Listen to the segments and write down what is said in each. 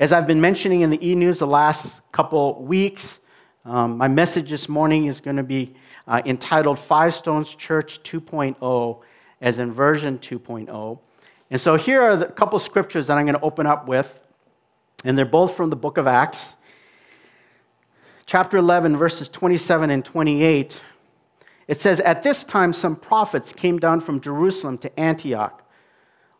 As I've been mentioning in the e news the last couple weeks, um, my message this morning is going to be uh, entitled Five Stones Church 2.0, as in version 2.0. And so here are a couple scriptures that I'm going to open up with, and they're both from the book of Acts. Chapter 11, verses 27 and 28. It says, At this time, some prophets came down from Jerusalem to Antioch.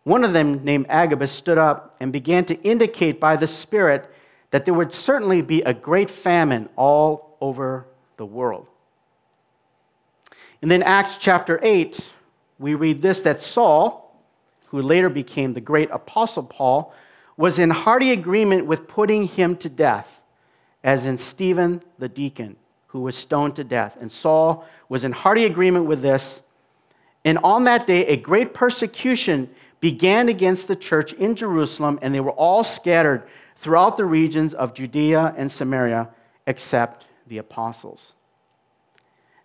One of them, named Agabus, stood up and began to indicate by the Spirit that there would certainly be a great famine all over the world. And then, Acts chapter 8, we read this that Saul, who later became the great apostle Paul, was in hearty agreement with putting him to death, as in Stephen the deacon, who was stoned to death. And Saul was in hearty agreement with this. And on that day, a great persecution began against the church in Jerusalem, and they were all scattered throughout the regions of Judea and Samaria, except the apostles.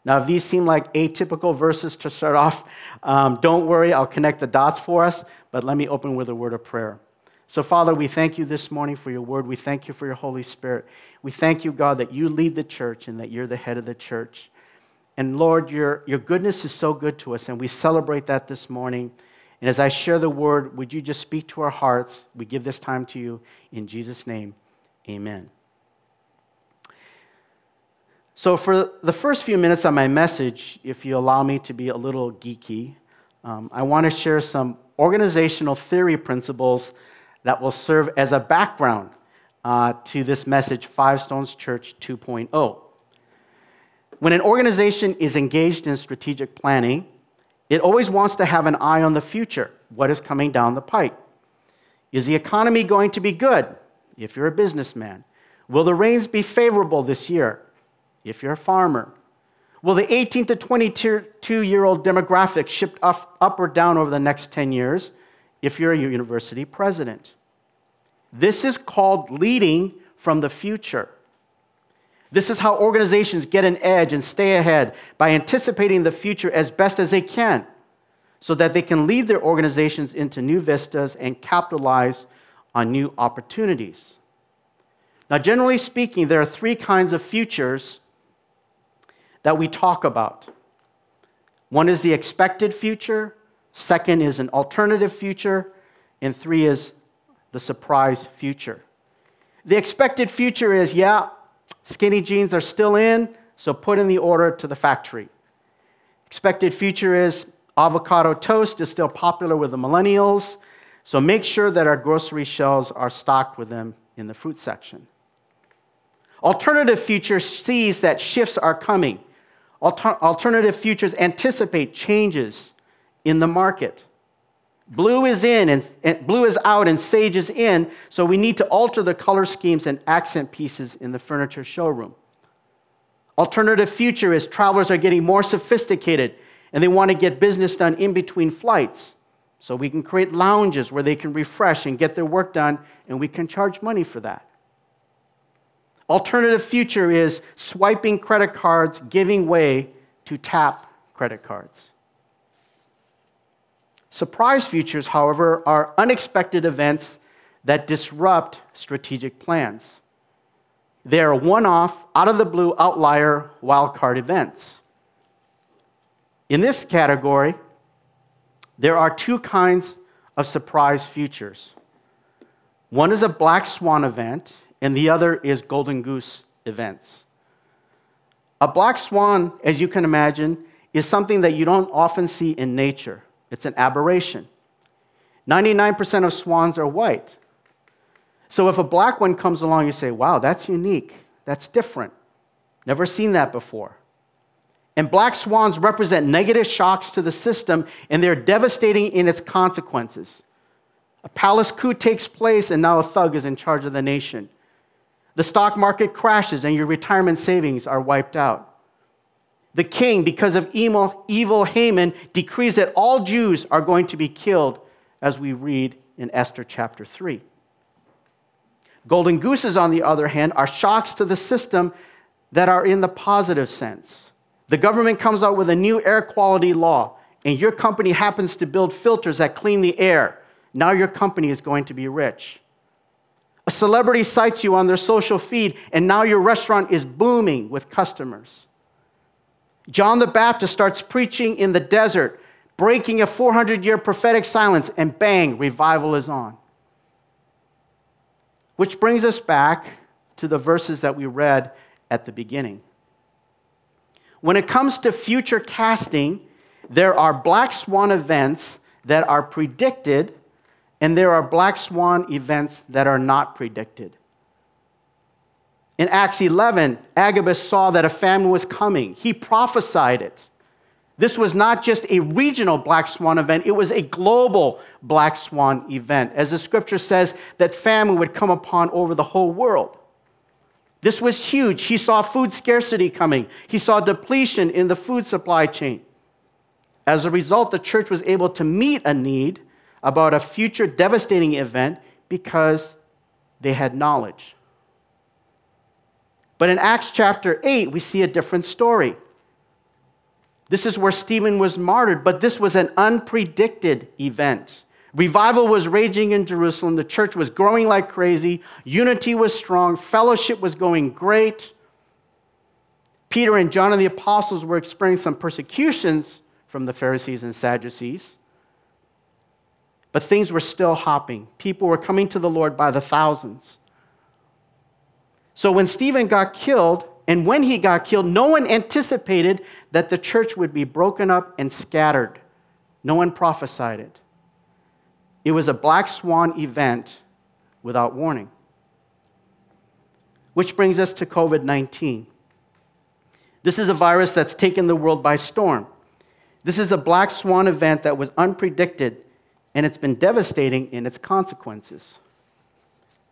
Now, if these seem like atypical verses to start off, um, don't worry, I'll connect the dots for us, but let me open with a word of prayer. So, Father, we thank you this morning for your word. We thank you for your Holy Spirit. We thank you, God, that you lead the church and that you're the head of the church. And Lord, your, your goodness is so good to us, and we celebrate that this morning. And as I share the word, would you just speak to our hearts? We give this time to you. In Jesus' name, amen. So, for the first few minutes of my message, if you allow me to be a little geeky, um, I want to share some organizational theory principles that will serve as a background uh, to this message, Five Stones Church 2.0. When an organization is engaged in strategic planning, it always wants to have an eye on the future. What is coming down the pipe? Is the economy going to be good if you're a businessman? Will the rains be favorable this year? if you're a farmer? Will the 18 to 22 year old demographic shift up, up or down over the next 10 years if you're a university president? This is called leading from the future. This is how organizations get an edge and stay ahead by anticipating the future as best as they can so that they can lead their organizations into new vistas and capitalize on new opportunities. Now, generally speaking, there are three kinds of futures that we talk about. One is the expected future, second is an alternative future, and three is the surprise future. The expected future is yeah, skinny jeans are still in, so put in the order to the factory. Expected future is avocado toast is still popular with the millennials, so make sure that our grocery shelves are stocked with them in the fruit section. Alternative future sees that shifts are coming Alter- alternative futures anticipate changes in the market. Blue is in and, and, blue is out and sage is in, so we need to alter the color schemes and accent pieces in the furniture showroom. Alternative future is travelers are getting more sophisticated and they want to get business done in between flights. So we can create lounges where they can refresh and get their work done, and we can charge money for that. Alternative future is swiping credit cards, giving way to tap credit cards. Surprise futures, however, are unexpected events that disrupt strategic plans. They are one off, out of the blue outlier wildcard events. In this category, there are two kinds of surprise futures. One is a black swan event, and the other is Golden Goose events. A black swan, as you can imagine, is something that you don't often see in nature. It's an aberration. 99% of swans are white. So if a black one comes along, you say, wow, that's unique. That's different. Never seen that before. And black swans represent negative shocks to the system, and they're devastating in its consequences. A palace coup takes place, and now a thug is in charge of the nation. The stock market crashes and your retirement savings are wiped out. The king, because of evil, evil Haman, decrees that all Jews are going to be killed, as we read in Esther chapter 3. Golden gooses, on the other hand, are shocks to the system that are in the positive sense. The government comes out with a new air quality law, and your company happens to build filters that clean the air. Now your company is going to be rich. A celebrity cites you on their social feed, and now your restaurant is booming with customers. John the Baptist starts preaching in the desert, breaking a 400 year prophetic silence, and bang, revival is on. Which brings us back to the verses that we read at the beginning. When it comes to future casting, there are black swan events that are predicted, and there are black swan events that are not predicted. In Acts 11, Agabus saw that a famine was coming. He prophesied it. This was not just a regional black swan event, it was a global black swan event. As the scripture says, that famine would come upon over the whole world. This was huge. He saw food scarcity coming, he saw depletion in the food supply chain. As a result, the church was able to meet a need about a future devastating event because they had knowledge. But in Acts chapter 8, we see a different story. This is where Stephen was martyred, but this was an unpredicted event. Revival was raging in Jerusalem. The church was growing like crazy. Unity was strong. Fellowship was going great. Peter and John and the apostles were experiencing some persecutions from the Pharisees and Sadducees. But things were still hopping. People were coming to the Lord by the thousands. So when Stephen got killed, and when he got killed, no one anticipated that the church would be broken up and scattered. No one prophesied it. It was a black swan event without warning. Which brings us to COVID 19. This is a virus that's taken the world by storm. This is a black swan event that was unpredicted, and it's been devastating in its consequences.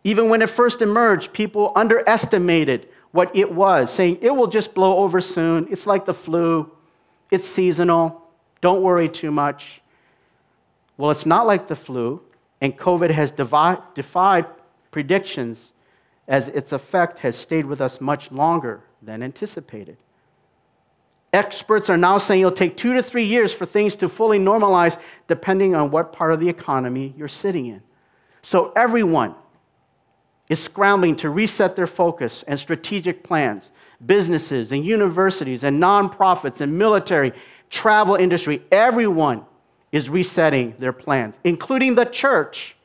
Even when it first emerged, people underestimated what it was, saying it will just blow over soon. It's like the flu, it's seasonal. Don't worry too much. Well, it's not like the flu, and COVID has defied predictions as its effect has stayed with us much longer than anticipated. Experts are now saying it'll take two to three years for things to fully normalize, depending on what part of the economy you're sitting in. So, everyone is scrambling to reset their focus and strategic plans. Businesses and universities and nonprofits and military, travel industry, everyone is resetting their plans, including the church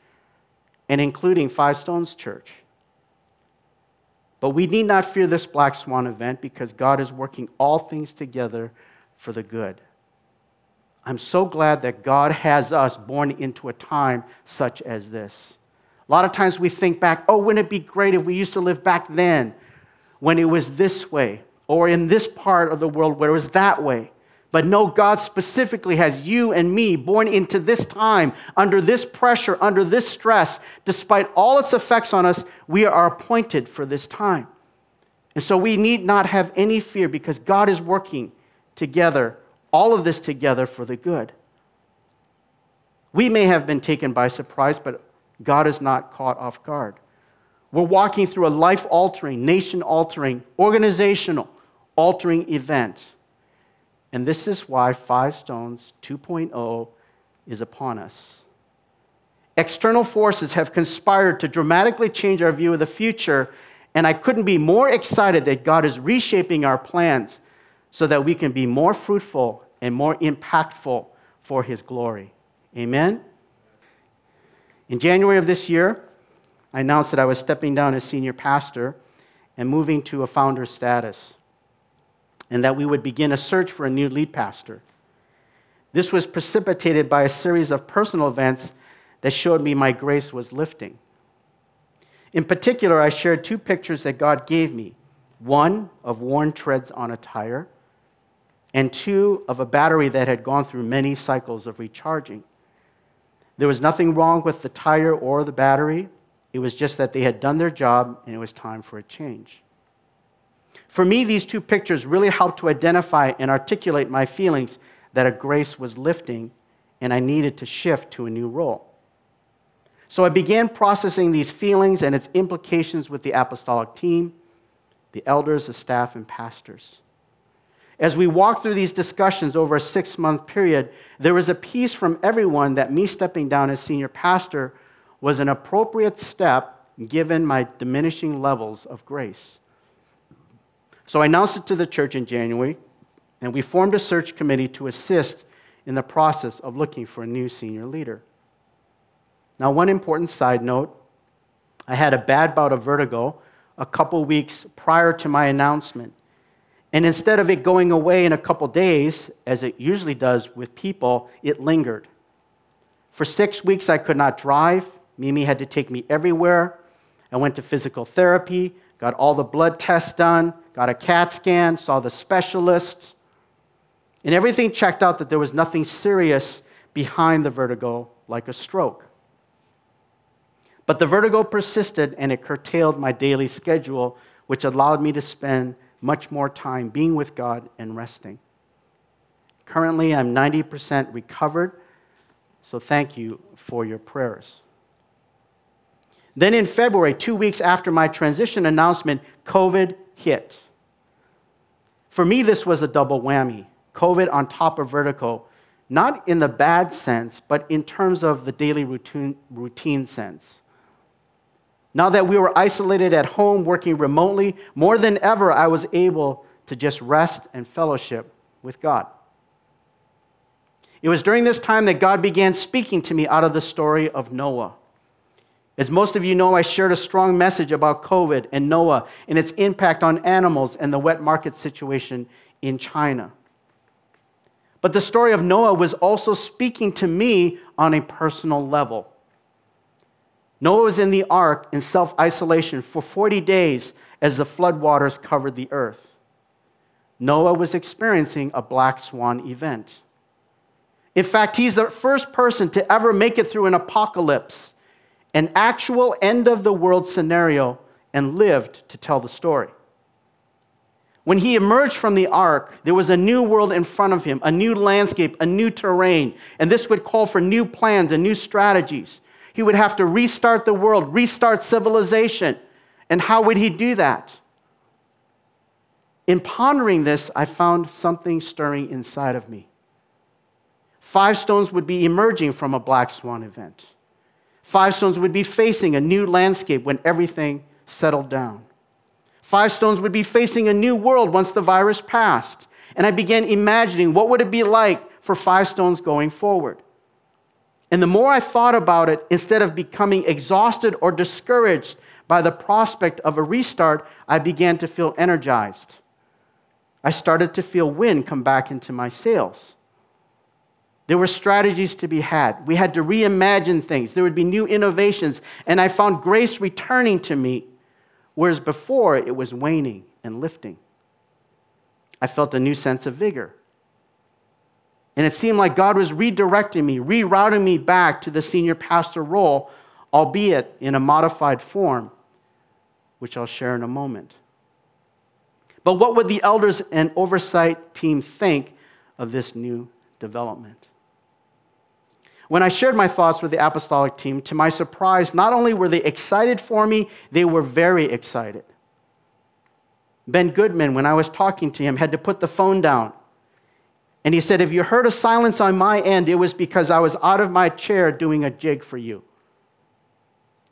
and including Five Stones Church. But we need not fear this black swan event because God is working all things together for the good. I'm so glad that God has us born into a time such as this. A lot of times we think back, oh, wouldn't it be great if we used to live back then when it was this way, or in this part of the world where it was that way. But no, God specifically has you and me born into this time, under this pressure, under this stress. Despite all its effects on us, we are appointed for this time. And so we need not have any fear because God is working together, all of this together for the good. We may have been taken by surprise, but God is not caught off guard. We're walking through a life altering, nation altering, organizational altering event. And this is why Five Stones 2.0 is upon us. External forces have conspired to dramatically change our view of the future, and I couldn't be more excited that God is reshaping our plans so that we can be more fruitful and more impactful for His glory. Amen? In January of this year, I announced that I was stepping down as senior pastor and moving to a founder status and that we would begin a search for a new lead pastor. This was precipitated by a series of personal events that showed me my grace was lifting. In particular, I shared two pictures that God gave me one of worn treads on a tire, and two of a battery that had gone through many cycles of recharging. There was nothing wrong with the tire or the battery, it was just that they had done their job and it was time for a change. For me, these two pictures really helped to identify and articulate my feelings that a grace was lifting and I needed to shift to a new role. So I began processing these feelings and its implications with the apostolic team, the elders, the staff, and pastors. As we walked through these discussions over a six month period, there was a peace from everyone that me stepping down as senior pastor was an appropriate step given my diminishing levels of grace. So I announced it to the church in January, and we formed a search committee to assist in the process of looking for a new senior leader. Now, one important side note I had a bad bout of vertigo a couple weeks prior to my announcement. And instead of it going away in a couple days, as it usually does with people, it lingered. For six weeks, I could not drive. Mimi had to take me everywhere. I went to physical therapy, got all the blood tests done, got a CAT scan, saw the specialist, and everything checked out that there was nothing serious behind the vertigo, like a stroke. But the vertigo persisted and it curtailed my daily schedule, which allowed me to spend much more time being with God and resting. Currently, I'm 90% recovered, so thank you for your prayers. Then in February, two weeks after my transition announcement, COVID hit. For me, this was a double whammy COVID on top of vertigo, not in the bad sense, but in terms of the daily routine, routine sense. Now that we were isolated at home, working remotely, more than ever, I was able to just rest and fellowship with God. It was during this time that God began speaking to me out of the story of Noah. As most of you know, I shared a strong message about COVID and Noah and its impact on animals and the wet market situation in China. But the story of Noah was also speaking to me on a personal level. Noah was in the ark in self isolation for 40 days as the floodwaters covered the earth. Noah was experiencing a black swan event. In fact, he's the first person to ever make it through an apocalypse, an actual end of the world scenario, and lived to tell the story. When he emerged from the ark, there was a new world in front of him, a new landscape, a new terrain, and this would call for new plans and new strategies. He would have to restart the world, restart civilization. And how would he do that? In pondering this, I found something stirring inside of me. Five stones would be emerging from a black swan event. Five stones would be facing a new landscape when everything settled down. Five stones would be facing a new world once the virus passed. And I began imagining what would it be like for five stones going forward. And the more I thought about it, instead of becoming exhausted or discouraged by the prospect of a restart, I began to feel energized. I started to feel wind come back into my sails. There were strategies to be had. We had to reimagine things. There would be new innovations. And I found grace returning to me, whereas before it was waning and lifting. I felt a new sense of vigor. And it seemed like God was redirecting me, rerouting me back to the senior pastor role, albeit in a modified form, which I'll share in a moment. But what would the elders and oversight team think of this new development? When I shared my thoughts with the apostolic team, to my surprise, not only were they excited for me, they were very excited. Ben Goodman, when I was talking to him, had to put the phone down and he said, If you heard a silence on my end, it was because I was out of my chair doing a jig for you.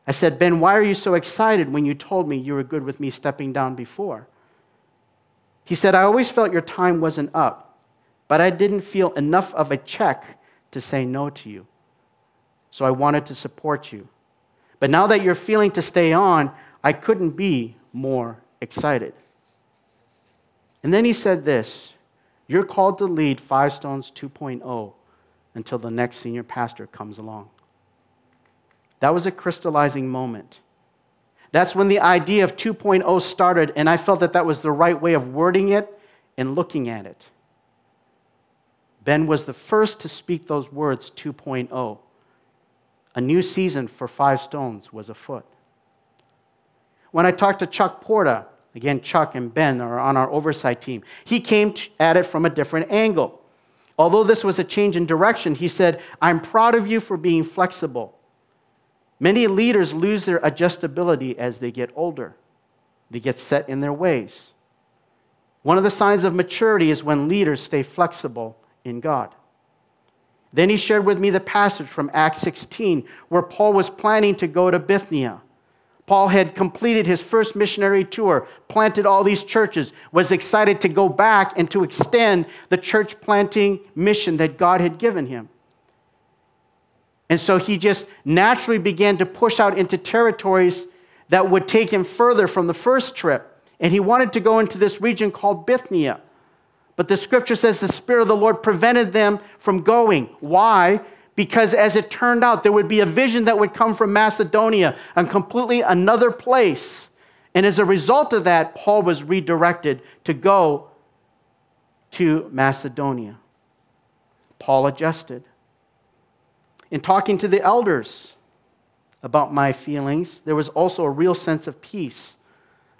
I said, Ben, why are you so excited when you told me you were good with me stepping down before? He said, I always felt your time wasn't up, but I didn't feel enough of a check to say no to you. So I wanted to support you. But now that you're feeling to stay on, I couldn't be more excited. And then he said this you're called to lead Five Stones 2.0 until the next senior pastor comes along. That was a crystallizing moment. That's when the idea of 2.0 started, and I felt that that was the right way of wording it and looking at it. Ben was the first to speak those words 2.0. A new season for Five Stones was afoot. When I talked to Chuck Porta, Again, Chuck and Ben are on our oversight team. He came at it from a different angle. Although this was a change in direction, he said, I'm proud of you for being flexible. Many leaders lose their adjustability as they get older, they get set in their ways. One of the signs of maturity is when leaders stay flexible in God. Then he shared with me the passage from Acts 16 where Paul was planning to go to Bithynia. Paul had completed his first missionary tour, planted all these churches, was excited to go back and to extend the church planting mission that God had given him. And so he just naturally began to push out into territories that would take him further from the first trip. And he wanted to go into this region called Bithynia. But the scripture says the Spirit of the Lord prevented them from going. Why? Because as it turned out, there would be a vision that would come from Macedonia, and completely another place. And as a result of that, Paul was redirected to go to Macedonia. Paul adjusted. In talking to the elders about my feelings, there was also a real sense of peace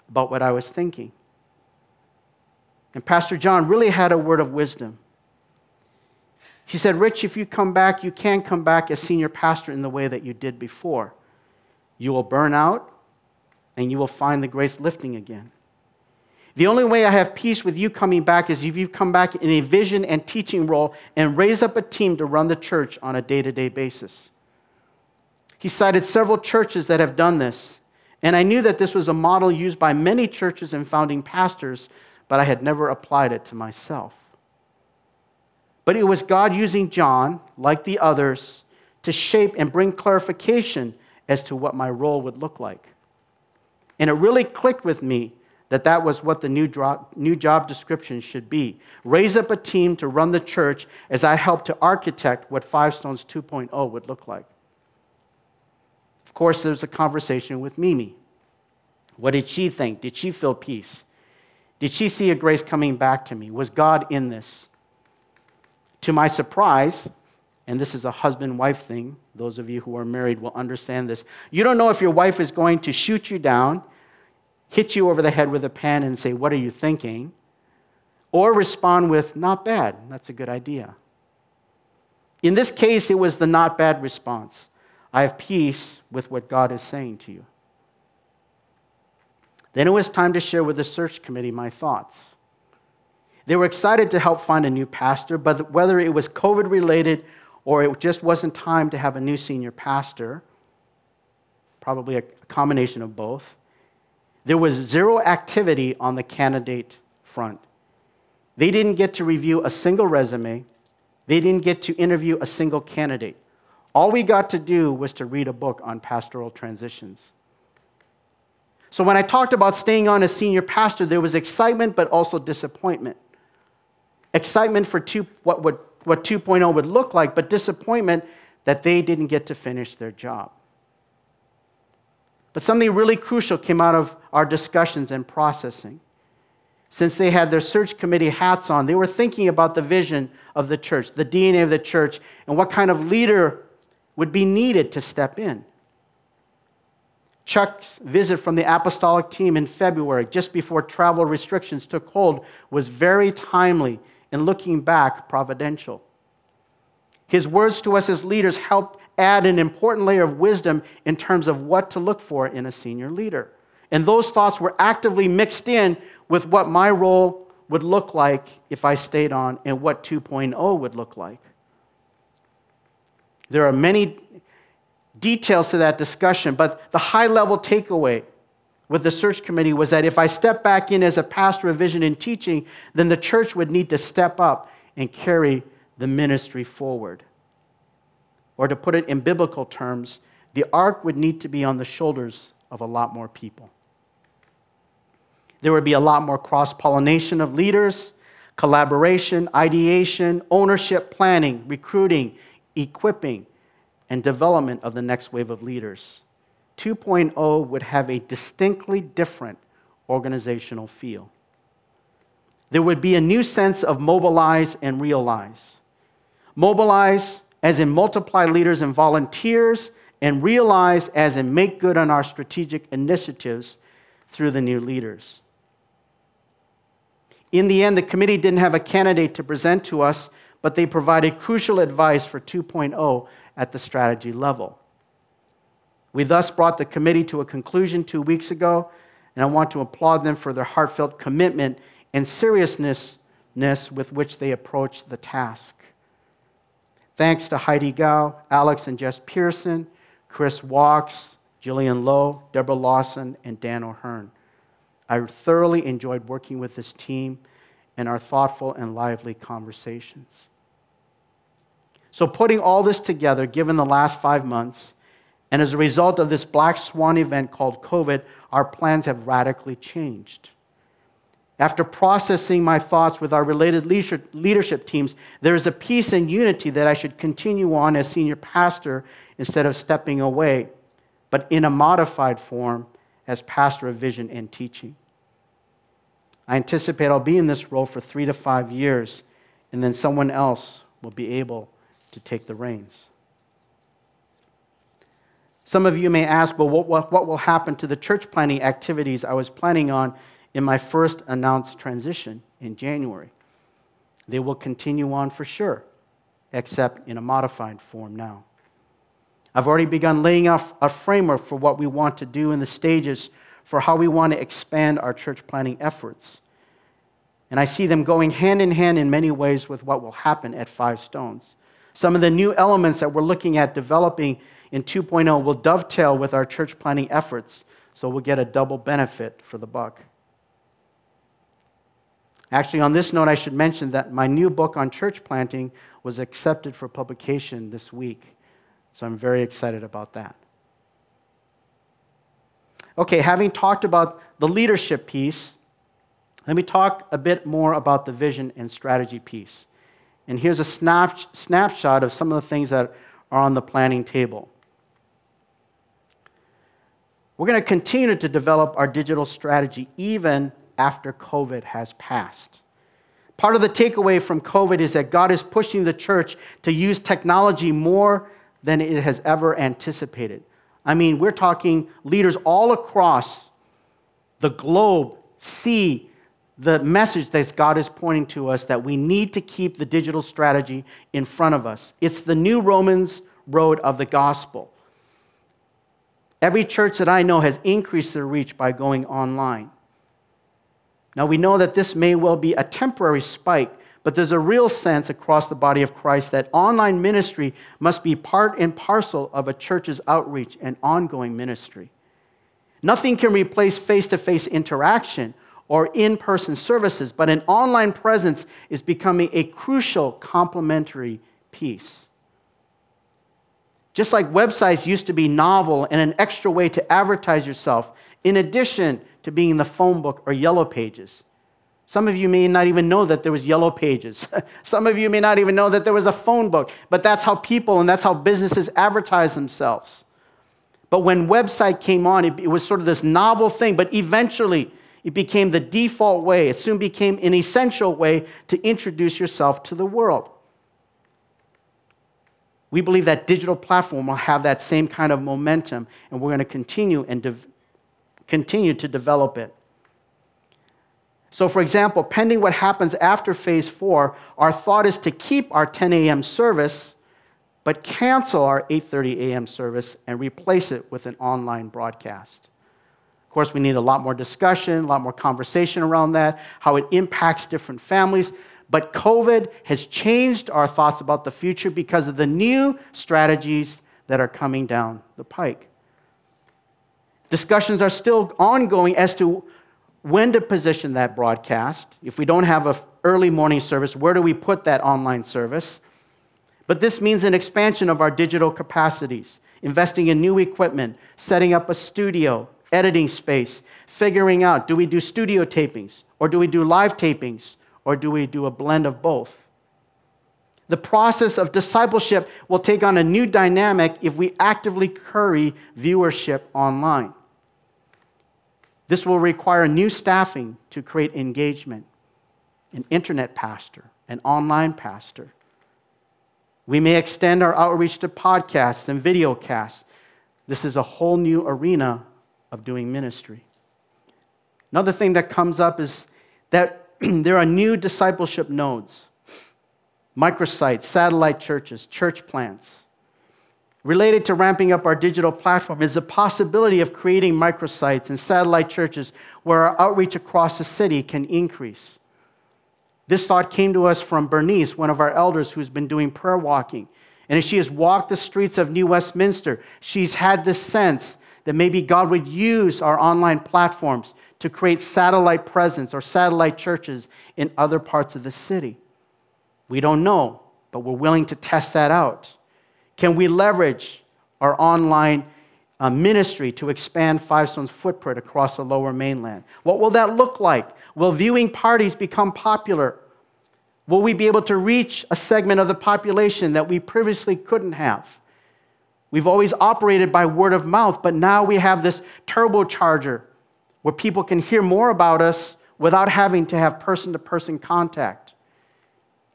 about what I was thinking. And Pastor John really had a word of wisdom. He said, Rich, if you come back, you can't come back as senior pastor in the way that you did before. You will burn out and you will find the grace lifting again. The only way I have peace with you coming back is if you come back in a vision and teaching role and raise up a team to run the church on a day to day basis. He cited several churches that have done this, and I knew that this was a model used by many churches and founding pastors but I had never applied it to myself. But it was God using John, like the others, to shape and bring clarification as to what my role would look like. And it really clicked with me that that was what the new, new job description should be. Raise up a team to run the church as I helped to architect what Five Stones 2.0 would look like. Of course, there's a conversation with Mimi. What did she think? Did she feel peace? Did she see a grace coming back to me? Was God in this? To my surprise, and this is a husband wife thing, those of you who are married will understand this. You don't know if your wife is going to shoot you down, hit you over the head with a pen, and say, What are you thinking? Or respond with, Not bad. That's a good idea. In this case, it was the not bad response. I have peace with what God is saying to you. Then it was time to share with the search committee my thoughts. They were excited to help find a new pastor, but whether it was COVID related or it just wasn't time to have a new senior pastor, probably a combination of both, there was zero activity on the candidate front. They didn't get to review a single resume, they didn't get to interview a single candidate. All we got to do was to read a book on pastoral transitions. So when I talked about staying on as senior pastor, there was excitement but also disappointment. Excitement for two, what, what, what 2.0 would look like, but disappointment that they didn't get to finish their job. But something really crucial came out of our discussions and processing. Since they had their search committee hats on, they were thinking about the vision of the church, the DNA of the church, and what kind of leader would be needed to step in. Chuck's visit from the apostolic team in February, just before travel restrictions took hold, was very timely and looking back, providential. His words to us as leaders helped add an important layer of wisdom in terms of what to look for in a senior leader. And those thoughts were actively mixed in with what my role would look like if I stayed on and what 2.0 would look like. There are many details to that discussion, but the high level takeaway with the search committee was that if I step back in as a pastor of vision and teaching, then the church would need to step up and carry the ministry forward. Or to put it in biblical terms, the ark would need to be on the shoulders of a lot more people. There would be a lot more cross pollination of leaders, collaboration, ideation, ownership, planning, recruiting, equipping, and development of the next wave of leaders. 2.0 would have a distinctly different organizational feel. There would be a new sense of mobilize and realize. Mobilize as in multiply leaders and volunteers, and realize as in make good on our strategic initiatives through the new leaders. In the end, the committee didn't have a candidate to present to us, but they provided crucial advice for 2.0 at the strategy level. We thus brought the committee to a conclusion two weeks ago, and I want to applaud them for their heartfelt commitment and seriousness with which they approached the task. Thanks to Heidi Gao, Alex and Jess Pearson, Chris Walks, Jillian Lowe, Deborah Lawson, and Dan O'Hearn. I thoroughly enjoyed working with this team and our thoughtful and lively conversations. So, putting all this together, given the last five months, and as a result of this black swan event called COVID, our plans have radically changed. After processing my thoughts with our related leadership teams, there is a peace and unity that I should continue on as senior pastor instead of stepping away, but in a modified form as pastor of vision and teaching. I anticipate I'll be in this role for three to five years, and then someone else will be able to take the reins. Some of you may ask, well, what, what, what will happen to the church planting activities I was planning on in my first announced transition in January? They will continue on for sure, except in a modified form now. I've already begun laying out a framework for what we want to do in the stages for how we want to expand our church planting efforts. And I see them going hand in hand in many ways with what will happen at Five Stones. Some of the new elements that we're looking at developing in 2.0 will dovetail with our church planting efforts, so we'll get a double benefit for the buck. Actually, on this note, I should mention that my new book on church planting was accepted for publication this week, so I'm very excited about that. Okay, having talked about the leadership piece, let me talk a bit more about the vision and strategy piece. And here's a snap, snapshot of some of the things that are on the planning table. We're going to continue to develop our digital strategy even after COVID has passed. Part of the takeaway from COVID is that God is pushing the church to use technology more than it has ever anticipated. I mean, we're talking leaders all across the globe see the message that God is pointing to us that we need to keep the digital strategy in front of us. It's the new Romans road of the gospel. Every church that I know has increased their reach by going online. Now, we know that this may well be a temporary spike but there's a real sense across the body of Christ that online ministry must be part and parcel of a church's outreach and ongoing ministry. Nothing can replace face to face interaction or in person services, but an online presence is becoming a crucial complementary piece. Just like websites used to be novel and an extra way to advertise yourself, in addition to being in the phone book or yellow pages. Some of you may not even know that there was yellow pages. Some of you may not even know that there was a phone book, but that's how people and that's how businesses advertise themselves. But when website came on, it, it was sort of this novel thing, but eventually it became the default way. It soon became an essential way to introduce yourself to the world. We believe that digital platform will have that same kind of momentum, and we're going to continue and de- continue to develop it. So, for example, pending what happens after phase four, our thought is to keep our 10 a.m. service, but cancel our 8:30 a.m. service and replace it with an online broadcast. Of course, we need a lot more discussion, a lot more conversation around that, how it impacts different families. But COVID has changed our thoughts about the future because of the new strategies that are coming down the pike. Discussions are still ongoing as to when to position that broadcast. If we don't have an early morning service, where do we put that online service? But this means an expansion of our digital capacities, investing in new equipment, setting up a studio, editing space, figuring out do we do studio tapings, or do we do live tapings, or do we do a blend of both? The process of discipleship will take on a new dynamic if we actively curry viewership online. This will require new staffing to create engagement an internet pastor, an online pastor. We may extend our outreach to podcasts and videocasts. This is a whole new arena of doing ministry. Another thing that comes up is that there are new discipleship nodes microsites, satellite churches, church plants. Related to ramping up our digital platform is the possibility of creating microsites and satellite churches where our outreach across the city can increase. This thought came to us from Bernice, one of our elders who's been doing prayer walking. And as she has walked the streets of New Westminster, she's had this sense that maybe God would use our online platforms to create satellite presence or satellite churches in other parts of the city. We don't know, but we're willing to test that out. Can we leverage our online uh, ministry to expand Five Stone's footprint across the lower mainland? What will that look like? Will viewing parties become popular? Will we be able to reach a segment of the population that we previously couldn't have? We've always operated by word of mouth, but now we have this turbocharger where people can hear more about us without having to have person to person contact.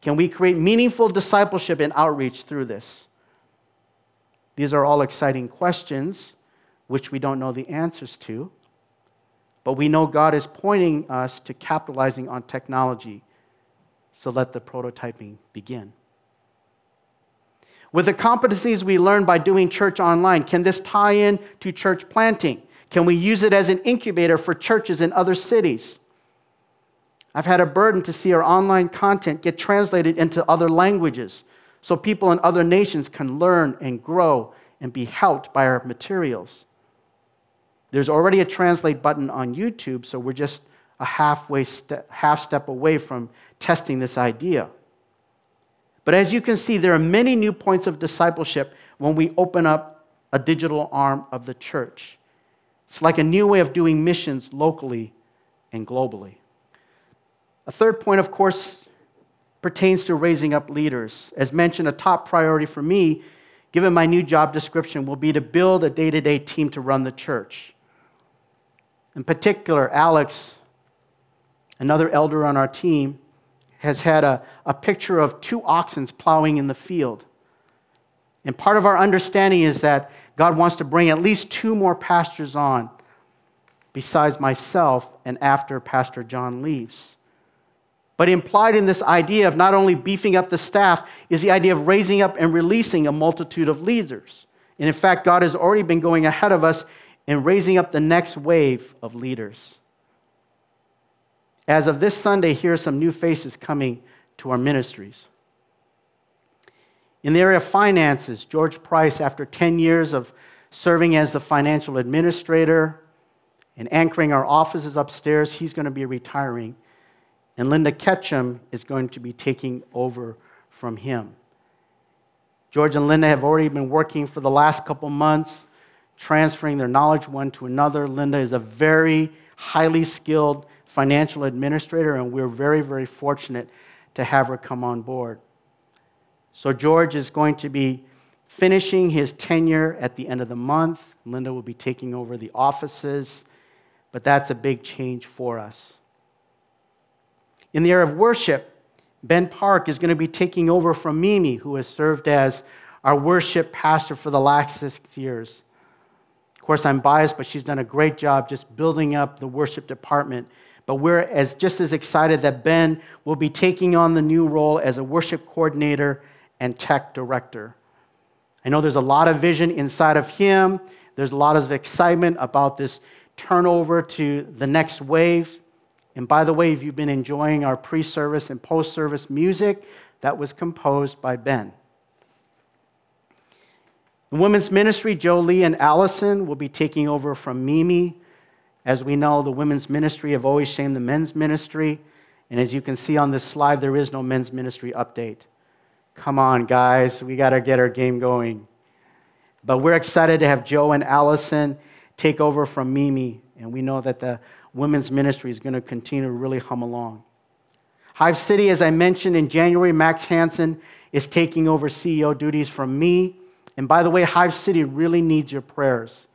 Can we create meaningful discipleship and outreach through this? These are all exciting questions which we don't know the answers to, but we know God is pointing us to capitalizing on technology. So let the prototyping begin. With the competencies we learn by doing church online, can this tie in to church planting? Can we use it as an incubator for churches in other cities? I've had a burden to see our online content get translated into other languages so people in other nations can learn and grow and be helped by our materials. There's already a translate button on YouTube, so we're just a halfway step, half step away from testing this idea. But as you can see, there are many new points of discipleship when we open up a digital arm of the church. It's like a new way of doing missions locally and globally. A third point, of course, pertains to raising up leaders. As mentioned, a top priority for me, given my new job description, will be to build a day to day team to run the church. In particular, Alex, another elder on our team, has had a, a picture of two oxen plowing in the field. And part of our understanding is that God wants to bring at least two more pastors on besides myself and after Pastor John leaves. But implied in this idea of not only beefing up the staff is the idea of raising up and releasing a multitude of leaders. And in fact, God has already been going ahead of us in raising up the next wave of leaders. As of this Sunday, here are some new faces coming to our ministries. In the area of finances, George Price, after 10 years of serving as the financial administrator and anchoring our offices upstairs, he's going to be retiring and Linda Ketchum is going to be taking over from him. George and Linda have already been working for the last couple months, transferring their knowledge one to another. Linda is a very highly skilled financial administrator, and we're very, very fortunate to have her come on board. So, George is going to be finishing his tenure at the end of the month. Linda will be taking over the offices, but that's a big change for us. In the area of worship, Ben Park is going to be taking over from Mimi, who has served as our worship pastor for the last six years. Of course, I'm biased, but she's done a great job just building up the worship department. But we're as, just as excited that Ben will be taking on the new role as a worship coordinator and tech director. I know there's a lot of vision inside of him, there's a lot of excitement about this turnover to the next wave. And by the way, if you've been enjoying our pre service and post service music, that was composed by Ben. In women's ministry, Joe Lee and Allison will be taking over from Mimi. As we know, the women's ministry have always shamed the men's ministry. And as you can see on this slide, there is no men's ministry update. Come on, guys, we got to get our game going. But we're excited to have Joe and Allison take over from Mimi. And we know that the women's ministry is going to continue to really hum along. Hive City, as I mentioned in January, Max Hansen is taking over CEO duties from me. And by the way, Hive City really needs your prayers.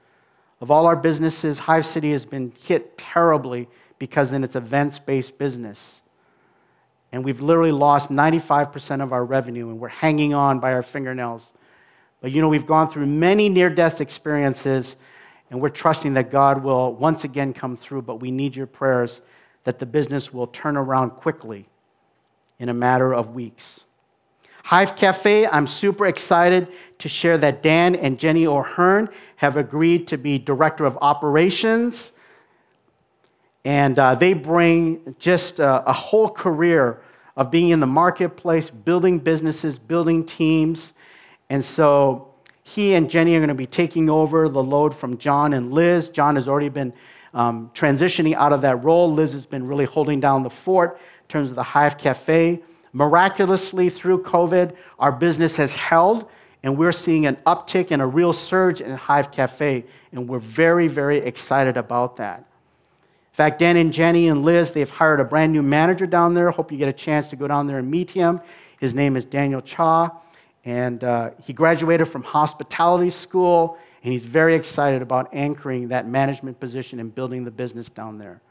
Of all our businesses, Hive City has been hit terribly because in its events based business. And we've literally lost 95% of our revenue, and we're hanging on by our fingernails. But you know, we've gone through many near death experiences and we're trusting that God will once again come through, but we need your prayers that the business will turn around quickly in a matter of weeks. Hive Cafe, I'm super excited to share that Dan and Jenny O'Hearn have agreed to be director of operations. And uh, they bring just a, a whole career of being in the marketplace, building businesses, building teams. And so He and Jenny are going to be taking over the load from John and Liz. John has already been um, transitioning out of that role. Liz has been really holding down the fort in terms of the Hive Cafe. Miraculously, through COVID, our business has held, and we're seeing an uptick and a real surge in Hive Cafe, and we're very, very excited about that. Fact, Dan and Jenny and Liz, they've hired a brand new manager down there. Hope you get a chance to go down there and meet him. His name is Daniel Cha. And uh, he graduated from hospitality school, and he's very excited about anchoring that management position and building the business down there.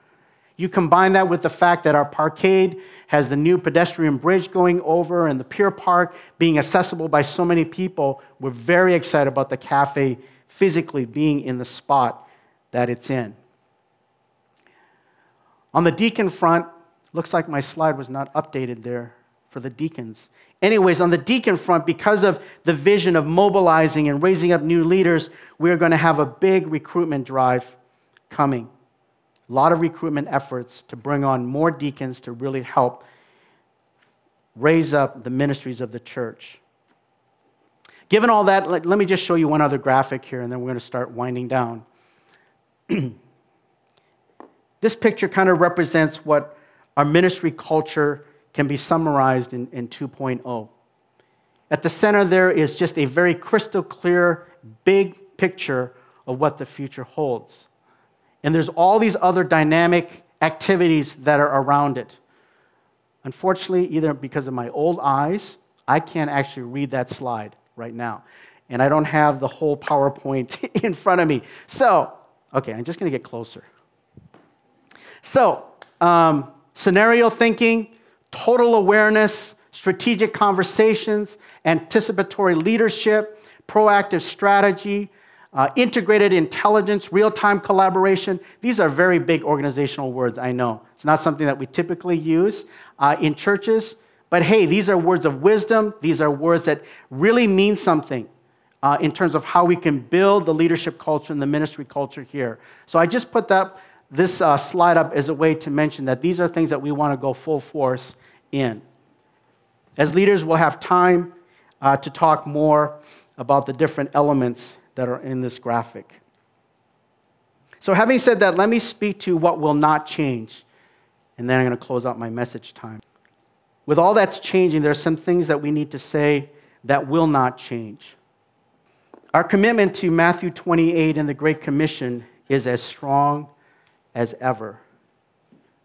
You combine that with the fact that our parkade has the new pedestrian bridge going over and the Pier Park being accessible by so many people, we're very excited about the cafe physically being in the spot that it's in. On the deacon front, looks like my slide was not updated there for the deacons. Anyways, on the deacon front, because of the vision of mobilizing and raising up new leaders, we're going to have a big recruitment drive coming. A lot of recruitment efforts to bring on more deacons to really help raise up the ministries of the church. Given all that, let, let me just show you one other graphic here, and then we're going to start winding down. this picture kind of represents what our ministry culture can be summarized in, in 2.0. At the center, there is just a very crystal clear, big picture of what the future holds. And there's all these other dynamic activities that are around it. Unfortunately, either because of my old eyes, I can't actually read that slide right now. And I don't have the whole PowerPoint in front of me. So, okay, I'm just to get closer. So, um, scenario thinking, total awareness, strategic conversations, anticipatory leadership, proactive strategy, uh, integrated intelligence, real time collaboration. These are very big organizational words, I know. It's not something that we typically use uh, in churches, but hey, these are words of wisdom. These are words that really mean something uh, in terms of how we can build the leadership culture and the ministry culture here. So I just put that this uh, slide up as a way to mention that these are things that we want to go full force in. As leaders, we'll have time uh, to talk more about the different elements that are in this graphic. So, having said that, let me speak to what will not change, and then I'm going to close out my message time. With all that's changing, there are some things that we need to say that will not change. Our commitment to Matthew 28 and the Great Commission is as strong as ever.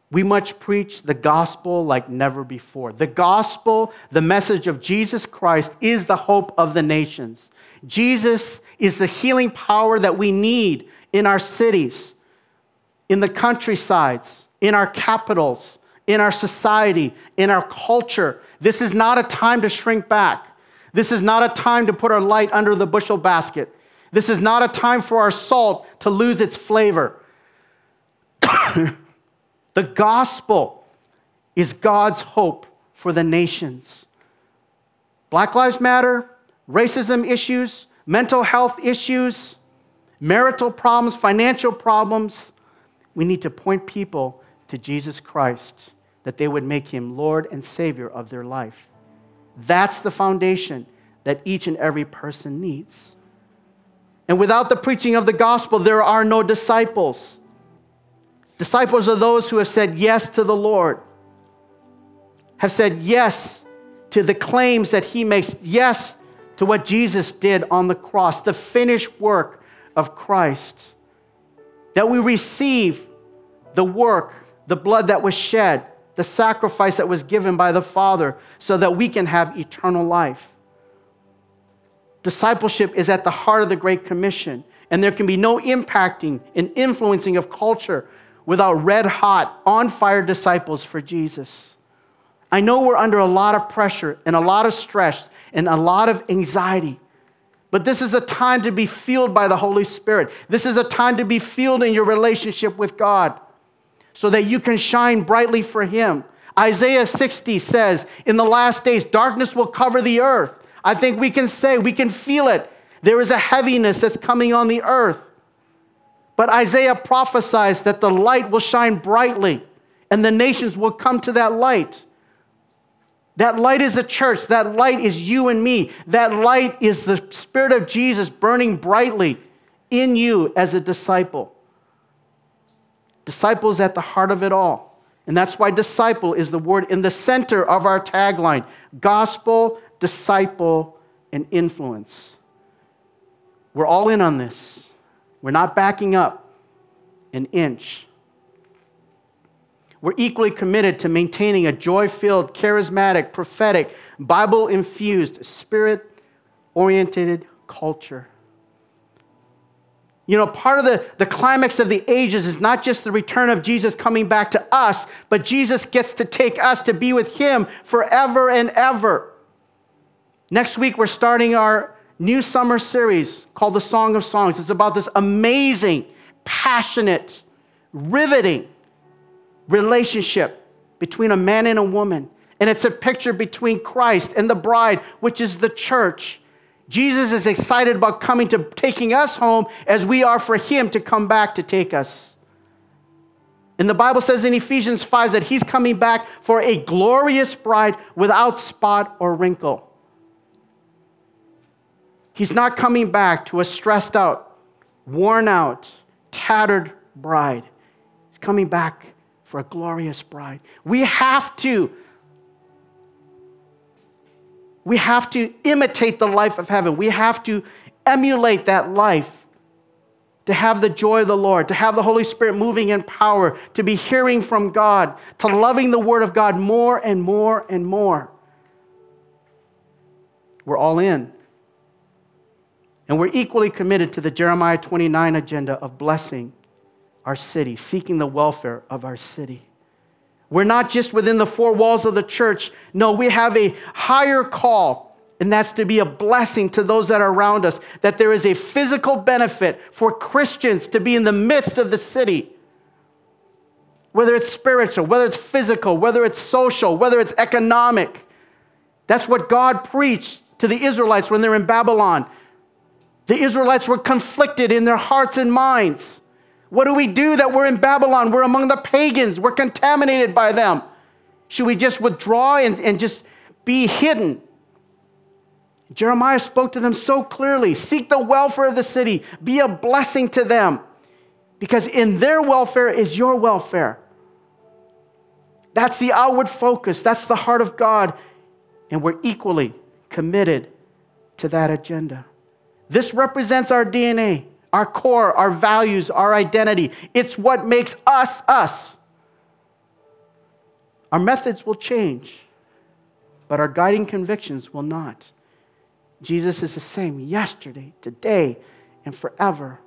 We must preach the gospel like never before. The gospel, the message of Jesus Christ, is the hope of the nations. Jesus is the healing power that we need in our cities, in the countrysides, in our capitals, in our society, in our culture. This is not a time to shrink back. This is not a time to put our light under the bushel basket. This is not a time for our salt to lose its flavor. the gospel is God's hope for the nations. Black Lives Matter, racism issues, mental health issues, marital problems, financial problems. We need to point people to Jesus Christ, that they would make him Lord and Savior of their life. That's the foundation that each and every person needs. And without the preaching of the gospel, there are no disciples. Disciples are those who have said yes to the Lord, have said yes to the claims that he makes, yes to what Jesus did on the cross, the finished work of Christ. That we receive the work, the blood that was shed, the sacrifice that was given by the Father, so that we can have eternal life. Discipleship is at the heart of the Great Commission, and there can be no impacting and influencing of culture without red hot, on fire disciples for Jesus. I know we're under a lot of pressure and a lot of stress and a lot of anxiety. But this is a time to be fueled by the Holy Spirit. This is a time to be fueled in your relationship with God so that you can shine brightly for Him. Isaiah 60 says, In the last days, darkness will cover the earth. I think we can say, we can feel it. There is a heaviness that's coming on the earth. But Isaiah prophesies that the light will shine brightly and the nations will come to that light. That light is the church. That light is you and me. That light is the Spirit of Jesus burning brightly in you as a disciple. Disciple is at the heart of it all. And that's why disciple is the word in the center of our tagline gospel, disciple, and influence. We're all in on this. We're not backing up an inch. We're equally committed to maintaining a joy filled, charismatic, prophetic, Bible infused, spirit oriented culture. You know, part of the, the climax of the ages is not just the return of Jesus coming back to us, but Jesus gets to take us to be with him forever and ever. Next week, we're starting our new summer series called The Song of Songs. It's about this amazing, passionate, riveting relationship between a man and a woman. And it's a picture between Christ and the bride, which is the church. Jesus is excited about coming to taking us home as we are for him to come back to take us. And the Bible says in Ephesians 5 that he's coming back for a glorious bride without spot or wrinkle. He's not coming back to a stressed out, worn out, tattered bride. He's coming back for a glorious bride. We have to we have to imitate the life of heaven. We have to emulate that life to have the joy of the Lord, to have the Holy Spirit moving in power, to be hearing from God, to loving the Word of God more and more and more. We're all in. And we're equally committed to the Jeremiah 29 agenda of blessing our city, seeking the welfare of our city. We're not just within the four walls of the church. No, we have a higher call, and that's to be a blessing to those that are around us, that there is a physical benefit for Christians to be in the midst of the city. Whether it's spiritual, whether it's physical, whether it's social, whether it's economic. That's what God preached to the Israelites when they're in Babylon. The Israelites were conflicted in their hearts and minds. What do we do that we're in Babylon? We're among the pagans. We're contaminated by them. Should we just withdraw and, and just be hidden? Jeremiah spoke to them so clearly seek the welfare of the city, be a blessing to them, because in their welfare is your welfare. That's the outward focus, that's the heart of God, and we're equally committed to that agenda. This represents our DNA our core, our values, our identity. It's what makes us us. Our methods will change, but our guiding convictions will not. Jesus is the same yesterday, today, and forever.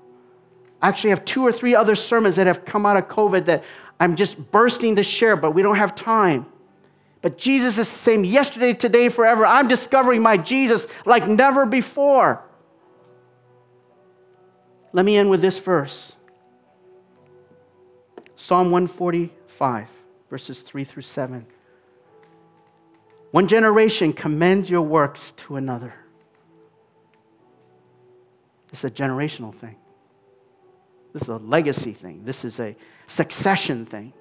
I actually have two or three other sermons that have come out of COVID that I'm just bursting to share, but we don't have time. But Jesus is the same yesterday, today, forever. I'm discovering my Jesus like never before. Let me end with this verse Psalm 145, verses 3 through 7. One generation commends your works to another. It's a generational thing. This is a legacy thing. This is a succession thing.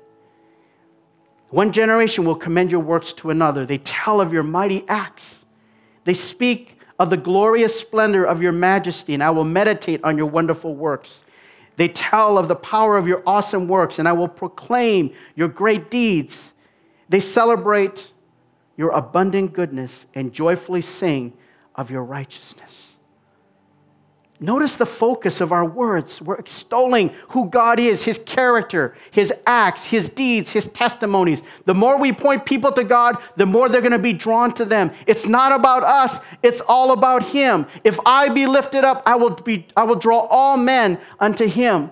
One generation will commend your works to another. They tell of your mighty acts. They speak of the glorious splendor of your majesty, and I will meditate on your wonderful works. They tell of the power of your awesome works, and I will proclaim your great deeds. They celebrate your abundant goodness and joyfully sing of your righteousness. Notice the focus of our words. We're extolling who God is, His character, His acts, His deeds, His testimonies. The more we point people to God, the more they're going to be drawn to them. It's not about us, it's all about Him. If I be lifted up, I will, be, I will draw all men unto Him.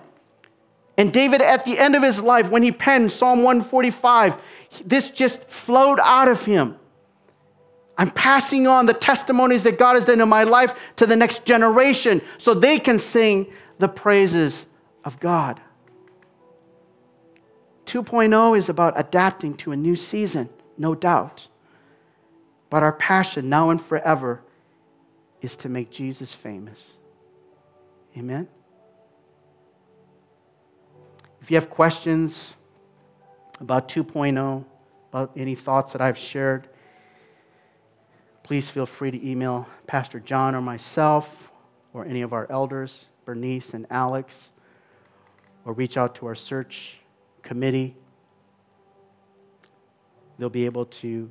And David, at the end of his life, when he penned Psalm 145, this just flowed out of him. I'm passing on the testimonies that God has done in my life to the next generation so they can sing the praises of God. 2.0 is about adapting to a new season, no doubt. But our passion now and forever is to make Jesus famous. Amen? If you have questions about 2.0, about any thoughts that I've shared, please feel free to email Pastor John or myself or any of our elders, Bernice and Alex, or reach out to our search committee. They'll be able to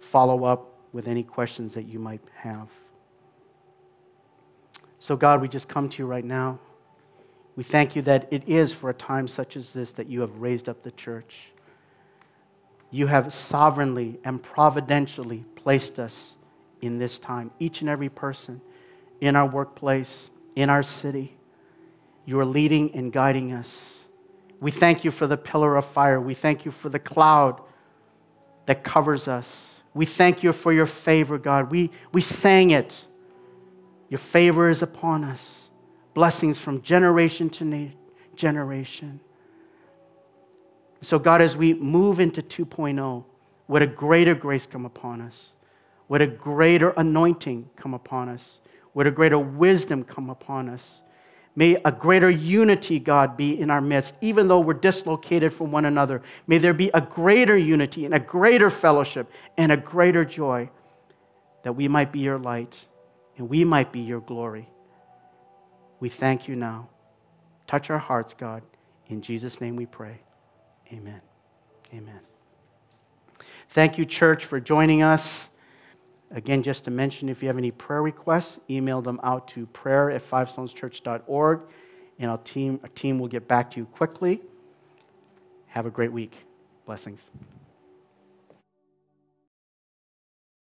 follow up with any questions that you might have. So, God, we just come to you right now. We thank you that it is for a time such as this that you have raised up the church. You have sovereignly and providentially placed us in this time, each and every person, in our workplace, in our city. You are leading and guiding us. We thank you for the pillar of fire. We thank you for the cloud that covers us. We thank you for your favor, God. We, we sang it. Your favor is upon us. Blessings from generation to generation. So, God, as we move into 2.0, would a greater grace come upon us? Would a greater anointing come upon us? Would a greater wisdom come upon us? May a greater unity, God, be in our midst, even though we're dislocated from one another. May there be a greater unity and a greater fellowship and a greater joy that we might be your light and we might be your glory. We thank you now. Touch our hearts, God. In Jesus' name we pray. Amen. Amen. Thank you, church, for joining us. Again, just to mention, if you have any prayer requests, email them out to prayer at fivestoneschurch.org, and our team, our team will get back to you quickly. Have a great week. Blessings.